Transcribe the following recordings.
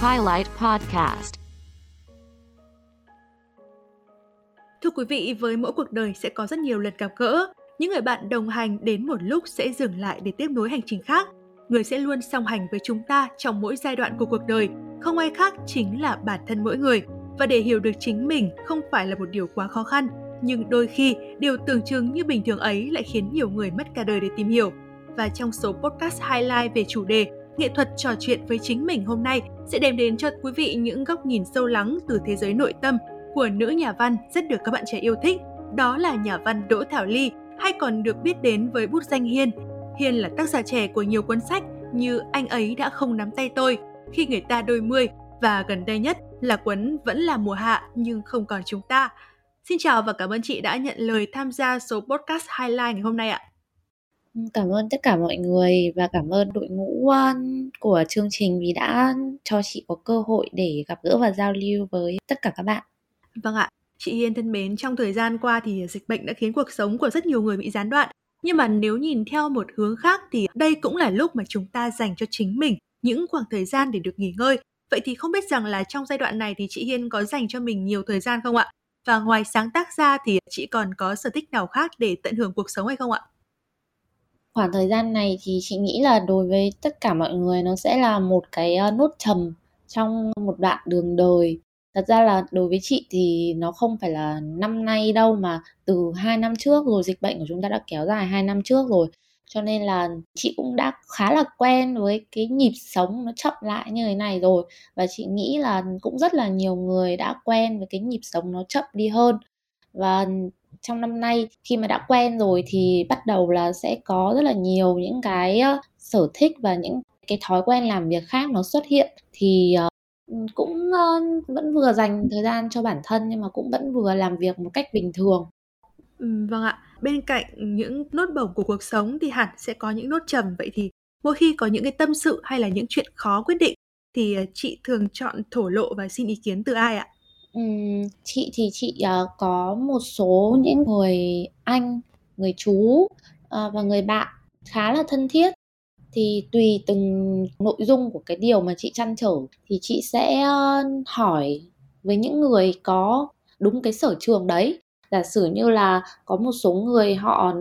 Highlight Podcast Thưa quý vị, với mỗi cuộc đời sẽ có rất nhiều lần gặp gỡ. Những người bạn đồng hành đến một lúc sẽ dừng lại để tiếp nối hành trình khác. Người sẽ luôn song hành với chúng ta trong mỗi giai đoạn của cuộc đời. Không ai khác chính là bản thân mỗi người. Và để hiểu được chính mình không phải là một điều quá khó khăn, nhưng đôi khi điều tưởng chừng như bình thường ấy lại khiến nhiều người mất cả đời để tìm hiểu. Và trong số podcast highlight về chủ đề nghệ thuật trò chuyện với chính mình hôm nay sẽ đem đến cho quý vị những góc nhìn sâu lắng từ thế giới nội tâm của nữ nhà văn rất được các bạn trẻ yêu thích. Đó là nhà văn Đỗ Thảo Ly, hay còn được biết đến với bút danh Hiên. Hiên là tác giả trẻ của nhiều cuốn sách như Anh ấy đã không nắm tay tôi, Khi người ta đôi mươi và gần đây nhất là cuốn Vẫn là mùa hạ nhưng không còn chúng ta. Xin chào và cảm ơn chị đã nhận lời tham gia số podcast Highlight ngày hôm nay ạ. Cảm ơn tất cả mọi người và cảm ơn đội ngũ của chương trình vì đã cho chị có cơ hội để gặp gỡ và giao lưu với tất cả các bạn. Vâng ạ, chị Hiên thân mến, trong thời gian qua thì dịch bệnh đã khiến cuộc sống của rất nhiều người bị gián đoạn. Nhưng mà nếu nhìn theo một hướng khác thì đây cũng là lúc mà chúng ta dành cho chính mình những khoảng thời gian để được nghỉ ngơi. Vậy thì không biết rằng là trong giai đoạn này thì chị Hiên có dành cho mình nhiều thời gian không ạ? Và ngoài sáng tác ra thì chị còn có sở thích nào khác để tận hưởng cuộc sống hay không ạ? Khoảng thời gian này thì chị nghĩ là đối với tất cả mọi người nó sẽ là một cái ờ, nốt trầm trong một đoạn đường đời. Thật ra là đối với chị thì nó không phải là năm nay đâu mà từ hai năm trước rồi, dịch bệnh của chúng ta đã kéo dài hai năm trước rồi. Cho nên là chị cũng đã khá là quen với cái nhịp sống nó chậm lại như thế này rồi và chị nghĩ là cũng rất là nhiều người đã quen với cái nhịp sống nó chậm đi hơn. Và trong năm nay khi mà đã quen rồi thì bắt đầu là sẽ có rất là nhiều những cái sở thích và những cái thói quen làm việc khác nó xuất hiện thì ờ, cũng vẫn vừa dành thời gian cho bản thân nhưng mà cũng vẫn vừa làm việc một cách bình thường Ừ, vâng ạ. Bên cạnh những nốt bổng của cuộc sống thì hẳn sẽ có những nốt trầm. Vậy thì mỗi khi có những cái tâm sự hay là những chuyện khó quyết định thì ờ, chị thường chọn thổ lộ và xin ý kiến từ ai ạ? Ừm, chị thì chị, ờ, có một số những người anh, người chú, ờ, và người bạn khá là thân thiết. Thì tùy từng nội dung của cái điều mà chị trăn trở thì chị sẽ, ơ, hỏi với những người có đúng cái sở trường đấy. Giả sử như là có một số người họ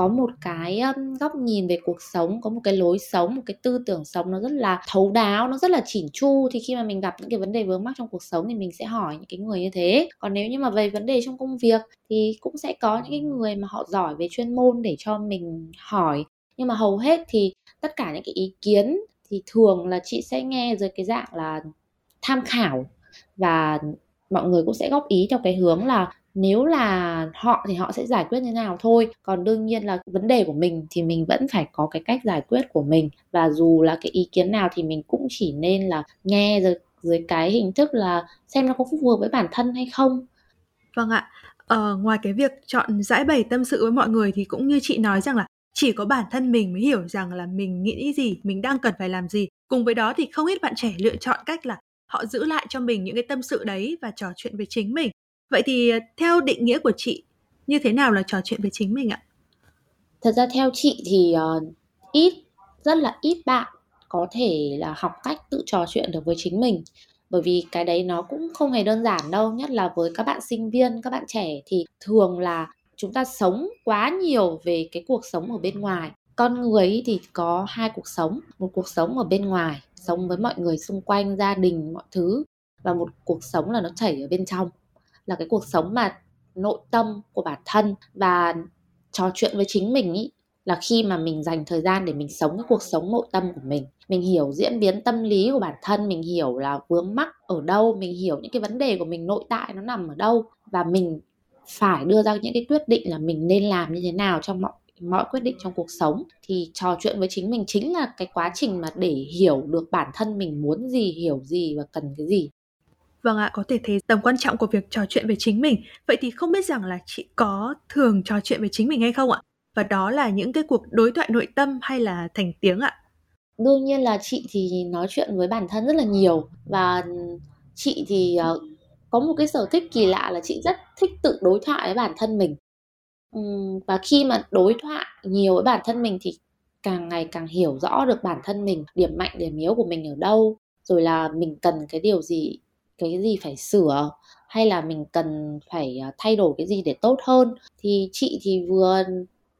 có một cái góc nhìn về cuộc sống, có một cái lối sống, một cái tư tưởng sống nó rất là thấu đáo, nó rất là chỉn chu. Thì khi mà mình gặp những cái vấn đề vướng mắc trong cuộc sống thì mình sẽ hỏi những cái người như thế. Còn nếu như mà về vấn đề trong công việc thì cũng sẽ có những cái người mà họ giỏi về chuyên môn để cho mình hỏi. Nhưng mà hầu hết thì tất cả những cái ý kiến thì thường là chị sẽ nghe dưới cái dạng là tham khảo và mọi người cũng sẽ góp ý theo cái hướng là nếu là họ thì họ sẽ giải quyết như nào? Thôi còn đương nhiên là vấn đề của mình thì mình vẫn phải có cái cách giải quyết của mình. Và dù là cái ý kiến nào thì mình cũng chỉ nên là nghe rồi dưới cái hình thức là xem nó có phù hợp với bản thân hay không. Vâng ạ. Ờ, ngoài cái việc chọn giải bày tâm sự với mọi người thì cũng như chị nói rằng là chỉ có bản thân mình mới hiểu rằng là mình nghĩ gì mình đang cần phải làm gì. Cùng với đó thì không ít bạn trẻ lựa chọn cách là họ giữ lại cho mình những cái tâm sự đấy và trò chuyện với chính mình. Vậy thì ờ, theo định nghĩa của chị, như thế nào là trò chuyện với chính mình ạ? Thật ra theo chị thì uh, ít, rất là ít bạn có thể là học cách tự trò chuyện được với chính mình. Bởi vì cái đấy nó cũng không hề đơn giản đâu nhất là với các bạn sinh viên các bạn trẻ thì thường là chúng ta sống quá nhiều về cái cuộc sống ở bên ngoài. Con người thì có hai cuộc sống một cuộc sống ở bên ngoài sống với mọi người xung quanh gia đình mọi thứ và một cuộc sống là nó chảy ở bên trong là cái cuộc sống mà nội tâm của bản thân và trò chuyện với chính mình ý, là khi mà mình dành thời gian để mình sống cái cuộc sống nội tâm của mình. Mình hiểu diễn biến tâm lý của bản thân, mình hiểu là vướng mắc ở đâu, mình hiểu những cái vấn đề của mình nội tại nó nằm ở đâu, và mình phải đưa ra những cái quyết định là mình nên làm như thế nào trong mọi mọi quyết định trong cuộc sống. Thì trò chuyện với chính mình chính là cái quá trình mà để hiểu được bản thân mình muốn gì, hiểu gì và cần cái gì. Vâng ạ, có thể thấy tầm quan trọng của việc trò chuyện về chính mình. Vậy thì không biết rằng là chị có thường trò chuyện về chính mình hay không ạ? Và đó là những cái cuộc đối thoại nội tâm hay là thành tiếng ạ? Đương nhiên là chị thì nói chuyện với bản thân rất là nhiều và chị thì ờ, có một cái sở thích kỳ lạ là chị rất thích tự đối thoại với bản thân mình. Và khi mà đối thoại nhiều với bản thân mình thì càng ngày càng hiểu rõ được bản thân mình, điểm mạnh, điểm yếu của mình ở đâu, rồi là mình cần cái điều gì, cái gì phải sửa hay là mình cần phải à, thay đổi cái gì để tốt hơn. Thì chị thì vừa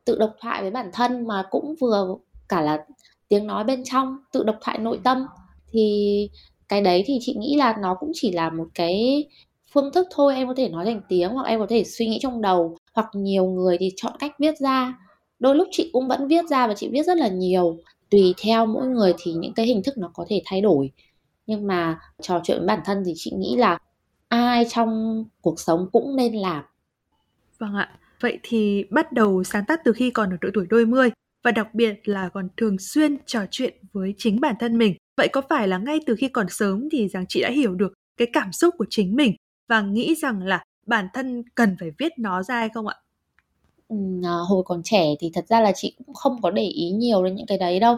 tự độc thoại với bản thân mà cũng vừa cả là tiếng nói bên trong, tự độc thoại nội tâm. Thì cái đấy thì chị nghĩ là nó cũng chỉ là một cái phương thức thôi em có thể nói thành tiếng hoặc em có thể suy nghĩ trong đầu. Hoặc nhiều người thì chọn cách viết ra. Đôi lúc chị cũng vẫn viết ra và chị viết rất là nhiều. Tùy theo mỗi người thì những cái hình thức nó có thể thay đổi nhưng mà trò chuyện với bản thân thì chị nghĩ là ai trong cuộc sống cũng nên làm. Vâng ạ. Vậy thì bắt đầu sáng tác từ khi còn ở độ tuổi đôi mươi và đặc biệt là còn thường xuyên trò chuyện với chính bản thân mình. Vậy có phải là ngay từ khi còn sớm thì rằng chị đã hiểu được cái cảm xúc của chính mình và nghĩ rằng là bản thân cần phải viết nó ra hay không ạ? Ừ, à, hồi còn trẻ thì thật ra là chị cũng không có để ý nhiều đến những cái đấy đâu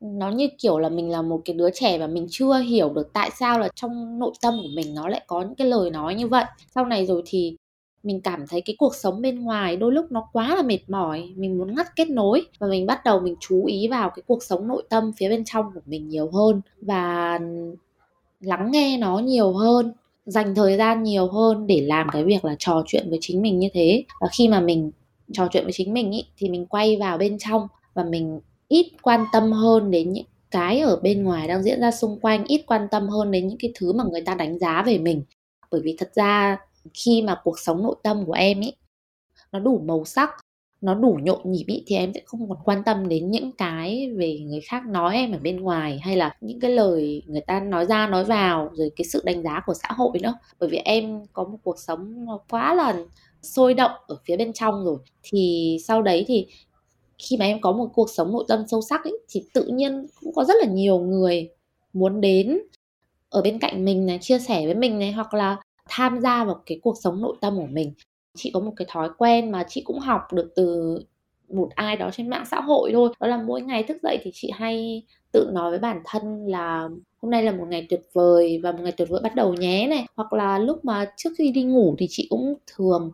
nó như kiểu là mình là một cái đứa trẻ và mình chưa hiểu được tại sao là trong nội tâm của mình nó lại có những cái lời nói như vậy. Sau này rồi thì mình cảm thấy cái cuộc sống bên ngoài đôi lúc nó quá là mệt mỏi mình muốn ngắt kết nối và mình bắt đầu mình chú ý vào cái cuộc sống nội tâm phía bên trong của mình nhiều hơn và lắng nghe nó nhiều hơn dành thời gian nhiều hơn để làm cái việc là trò chuyện với chính mình như thế. Và khi mà mình trò chuyện với chính mình ý, thì mình quay vào bên trong và mình ít quan tâm hơn đến những cái ở bên ngoài đang diễn ra xung quanh ít quan tâm hơn đến những cái thứ mà người ta đánh giá về mình. Bởi vì thật ra khi mà cuộc sống nội tâm của em ý nó đủ màu sắc nó đủ nhộn nhịp ý, thì em sẽ không còn quan tâm đến những cái về người khác nói em ở bên ngoài hay là những cái lời người ta nói ra nói vào rồi cái sự đánh giá của xã hội nữa. Bởi vì em có một cuộc sống quá là sôi động ở phía bên trong rồi. Thì sau đấy thì khi mà em có một cuộc sống nội tâm sâu sắc ấy, thì tự nhiên cũng có rất là nhiều người muốn đến ở bên cạnh mình này chia sẻ với mình này hoặc là tham gia vào cái cuộc sống nội tâm của mình. Chị có một cái thói quen mà chị cũng học được từ một ai đó trên mạng xã hội thôi. Đó là mỗi ngày thức dậy thì chị hay tự nói với bản thân là hôm nay là một ngày tuyệt vời và một ngày tuyệt vời bắt đầu nhé này. Hoặc là lúc mà trước khi đi ngủ thì chị cũng thường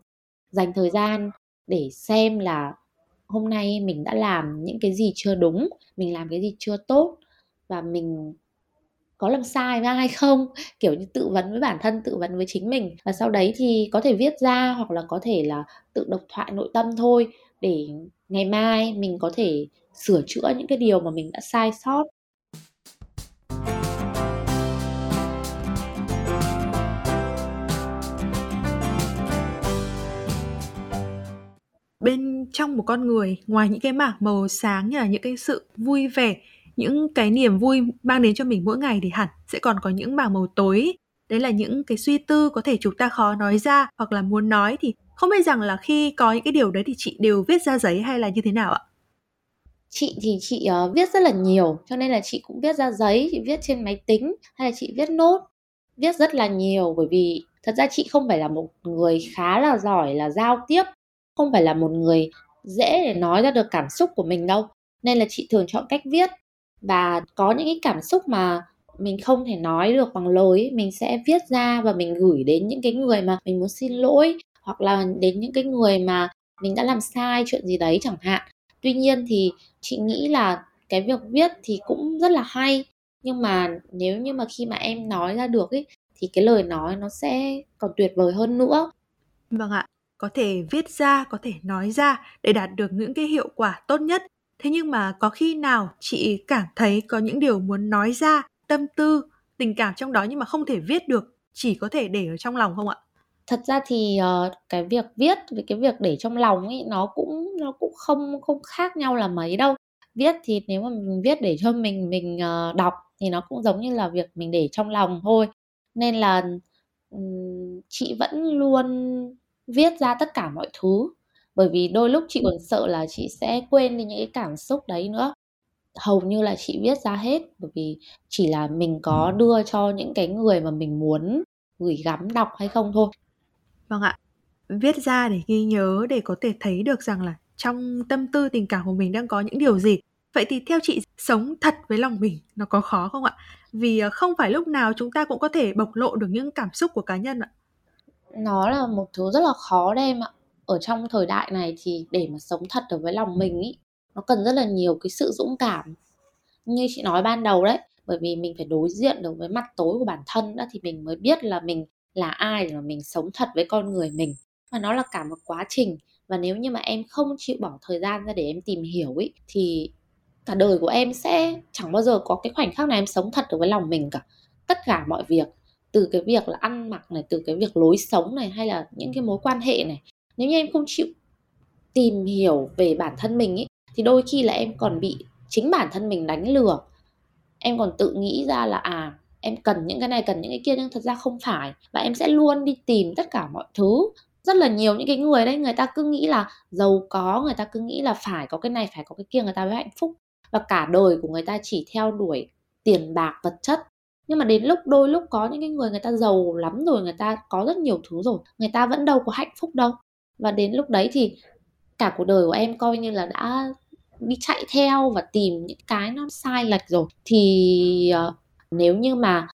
dành thời gian để xem là hôm nay mình đã làm những cái gì chưa đúng, mình làm cái gì chưa tốt và mình có làm sai với ai không? Kiểu như tự vấn với bản thân, tự vấn với chính mình. Và sau đấy thì có thể viết ra hoặc là có thể là tự độc thoại nội tâm thôi để ngày mai mình có thể sửa chữa những cái điều mà mình đã sai sót. Trong một con người ngoài những cái mảng màu sáng như là những cái sự vui vẻ những cái niềm vui mang đến cho mình mỗi ngày thì hẳn sẽ còn có những mảng màu tối. Đấy là những cái suy tư có thể chúng ta khó nói ra hoặc là muốn nói thì không biết rằng là khi có những cái điều đấy thì chị đều viết ra giấy hay là như thế nào ạ? Chị thì chị uh, viết rất là nhiều cho nên là chị cũng viết ra giấy chị viết trên máy tính hay là chị viết nốt. Viết rất là nhiều bởi vì thật ra chị không phải là một người khá là giỏi là giao tiếp không phải là một người dễ để nói ra được cảm xúc của mình đâu. Nên là chị thường chọn cách viết và có những cái cảm xúc mà mình không thể nói được bằng lời mình sẽ viết ra và mình gửi đến những cái người mà mình muốn xin lỗi hoặc là đến những cái người mà mình đã làm sai, chuyện gì đấy chẳng hạn. Tuy nhiên thì chị nghĩ là cái việc viết thì cũng rất là hay. Nhưng mà nếu như mà khi mà em nói ra được ấy, thì cái lời nói nó sẽ còn tuyệt vời hơn nữa. Vâng ạ có thể viết ra có thể nói ra để đạt được những cái hiệu quả tốt nhất. Thế nhưng mà có khi nào chị cảm thấy có những điều muốn nói ra tâm tư tình cảm trong đó nhưng mà không thể viết được chỉ có thể để ở trong lòng không ạ? Thật ra thì uh, cái việc viết với cái việc để trong lòng ấy nó cũng nó cũng không không khác nhau là mấy đâu. Viết thì nếu mà mình viết để cho mình mình uh, đọc thì nó cũng giống như là việc mình để trong lòng thôi. Nên là um, chị vẫn luôn viết ra tất cả mọi thứ. Bởi vì đôi lúc chị còn sợ là chị sẽ quên đi những cái cảm xúc đấy nữa. Hầu như là chị viết ra hết bởi vì chỉ là mình có đưa cho những cái người mà mình muốn gửi gắm đọc hay không thôi. Vâng ạ. Viết ra để ghi nhớ để có thể thấy được rằng là trong tâm tư tình cảm của mình đang có những điều gì. Vậy thì theo chị sống thật với lòng mình nó có khó không ạ? Vì ờ, không phải lúc nào chúng ta cũng có thể bộc lộ được những cảm xúc của cá nhân ạ nó là một thứ rất là khó đấy em ạ. Ở trong thời đại này thì để mà sống thật được với lòng mình ý nó cần rất là nhiều cái sự dũng cảm. Như chị nói ban đầu đấy bởi vì mình phải đối diện được với mặt tối của bản thân đó thì mình mới biết là mình là ai để mà mình sống thật với con người mình. Và nó là cả một quá trình. Và nếu như mà em không chịu bỏ thời gian ra để em tìm hiểu ý thì cả đời của em sẽ chẳng bao giờ có cái khoảnh khắc nào em sống thật được với lòng mình cả. Tất cả mọi việc từ cái việc là ăn mặc này từ cái việc lối sống này hay là những cái mối quan hệ này. Nếu như em không chịu tìm hiểu về bản thân mình ý, thì đôi khi là em còn bị chính bản thân mình đánh lừa. Em còn tự nghĩ ra là à em cần những cái này cần những cái kia nhưng thật ra không phải. Và em sẽ luôn đi tìm tất cả mọi thứ. Rất là nhiều những cái người đấy người ta cứ nghĩ là giàu có người ta cứ nghĩ là phải có cái này phải có cái kia người ta mới hạnh phúc. Và cả đời của người ta chỉ theo đuổi tiền bạc vật chất nhưng mà đến lúc đôi lúc có những cái người người ta giàu lắm rồi người ta có rất nhiều thứ rồi người ta vẫn đâu có hạnh phúc đâu. Và đến lúc đấy thì cả cuộc đời của em coi như là đã đi chạy theo và tìm những cái nó sai lệch rồi. Thì uh, nếu như mà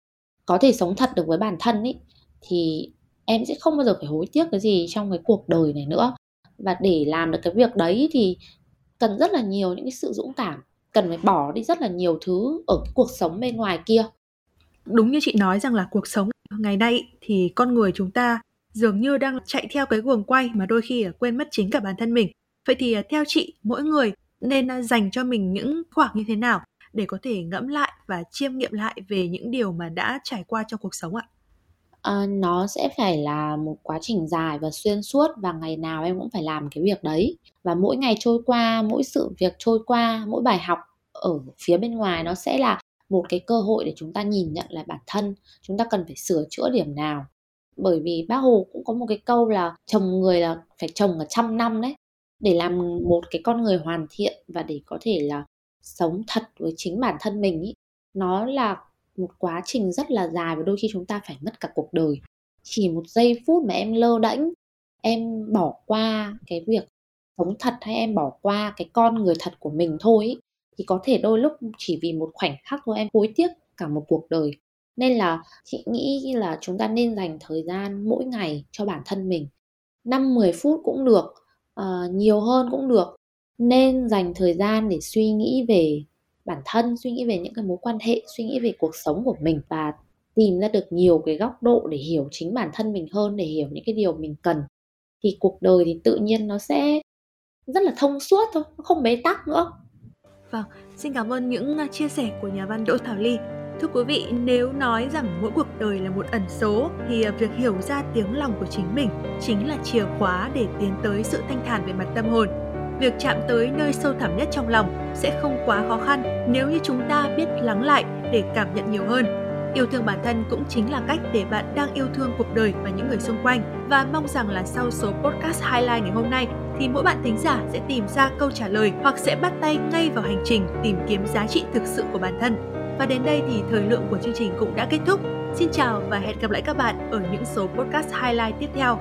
có thể sống thật được với bản thân ấy thì em sẽ không bao giờ phải hối tiếc cái gì trong cái cuộc đời này nữa. Và để làm được cái việc đấy thì cần rất là nhiều những cái sự dũng cảm cần phải bỏ đi rất là nhiều thứ ở cái cuộc sống bên ngoài kia đúng như chị nói rằng là cuộc sống ngày nay thì con người chúng ta dường như đang chạy theo cái guồng quay mà đôi khi quên mất chính cả bản thân mình. Vậy thì à, theo chị mỗi người nên à, dành cho mình những khoảng như thế nào để có thể ngẫm lại và chiêm nghiệm lại về những điều mà đã trải qua trong cuộc sống ạ? À, nó sẽ phải là một quá trình dài và xuyên suốt và ngày nào em cũng phải làm cái việc đấy. Và mỗi ngày trôi qua mỗi sự việc trôi qua mỗi bài học ở phía bên ngoài nó sẽ là một cái cơ hội để chúng ta nhìn nhận lại bản thân. Chúng ta cần phải sửa chữa điểm nào. Bởi vì bác hồ cũng có một cái câu là chồng người là phải chồng ở trăm năm đấy. Để làm một cái con người hoàn thiện và để có thể là sống thật với chính bản thân mình ý nó là một quá trình rất là dài và đôi khi chúng ta phải mất cả cuộc đời. Chỉ một giây phút mà em lơ đễnh em bỏ qua cái việc sống thật hay em bỏ qua cái con người thật của mình thôi ý, thì có thể đôi lúc chỉ vì một khoảnh khắc thôi em hối tiếc cả một cuộc đời. Nên là chị nghĩ là chúng ta nên dành thời gian mỗi ngày cho bản thân mình. 5 10 phút cũng được uh, nhiều hơn cũng được. Nên dành thời gian để suy nghĩ về bản thân suy nghĩ về những cái mối quan hệ suy nghĩ về cuộc sống của mình và tìm ra được nhiều cái góc độ để hiểu chính bản thân mình hơn để hiểu những cái điều mình cần. Thì cuộc đời thì tự nhiên nó sẽ rất là thông suốt thôi không bế tắc nữa vâng xin cảm ơn những à, chia sẻ của nhà văn đỗ thảo ly. Thưa quý vị, nếu nói rằng mỗi cuộc đời là một ẩn số thì à, việc hiểu ra tiếng lòng của chính mình chính là chìa khóa để tiến tới sự thanh thản về mặt tâm hồn. Việc chạm tới nơi sâu thẳm nhất trong lòng sẽ không quá khó khăn nếu như chúng ta biết lắng lại để cảm nhận nhiều hơn. Yêu thương bản thân cũng chính là cách để bạn đang yêu thương cuộc đời và những người xung quanh. Và mong rằng là sau số podcast highlight ngày hôm nay thì mỗi bạn thính giả sẽ tìm ra câu trả lời hoặc sẽ bắt tay ngay vào hành trình tìm kiếm giá trị thực sự của bản thân. Và đến đây thì thời lượng của chương trình cũng đã kết thúc. Xin chào và hẹn gặp lại các bạn ở những số podcast highlight tiếp theo.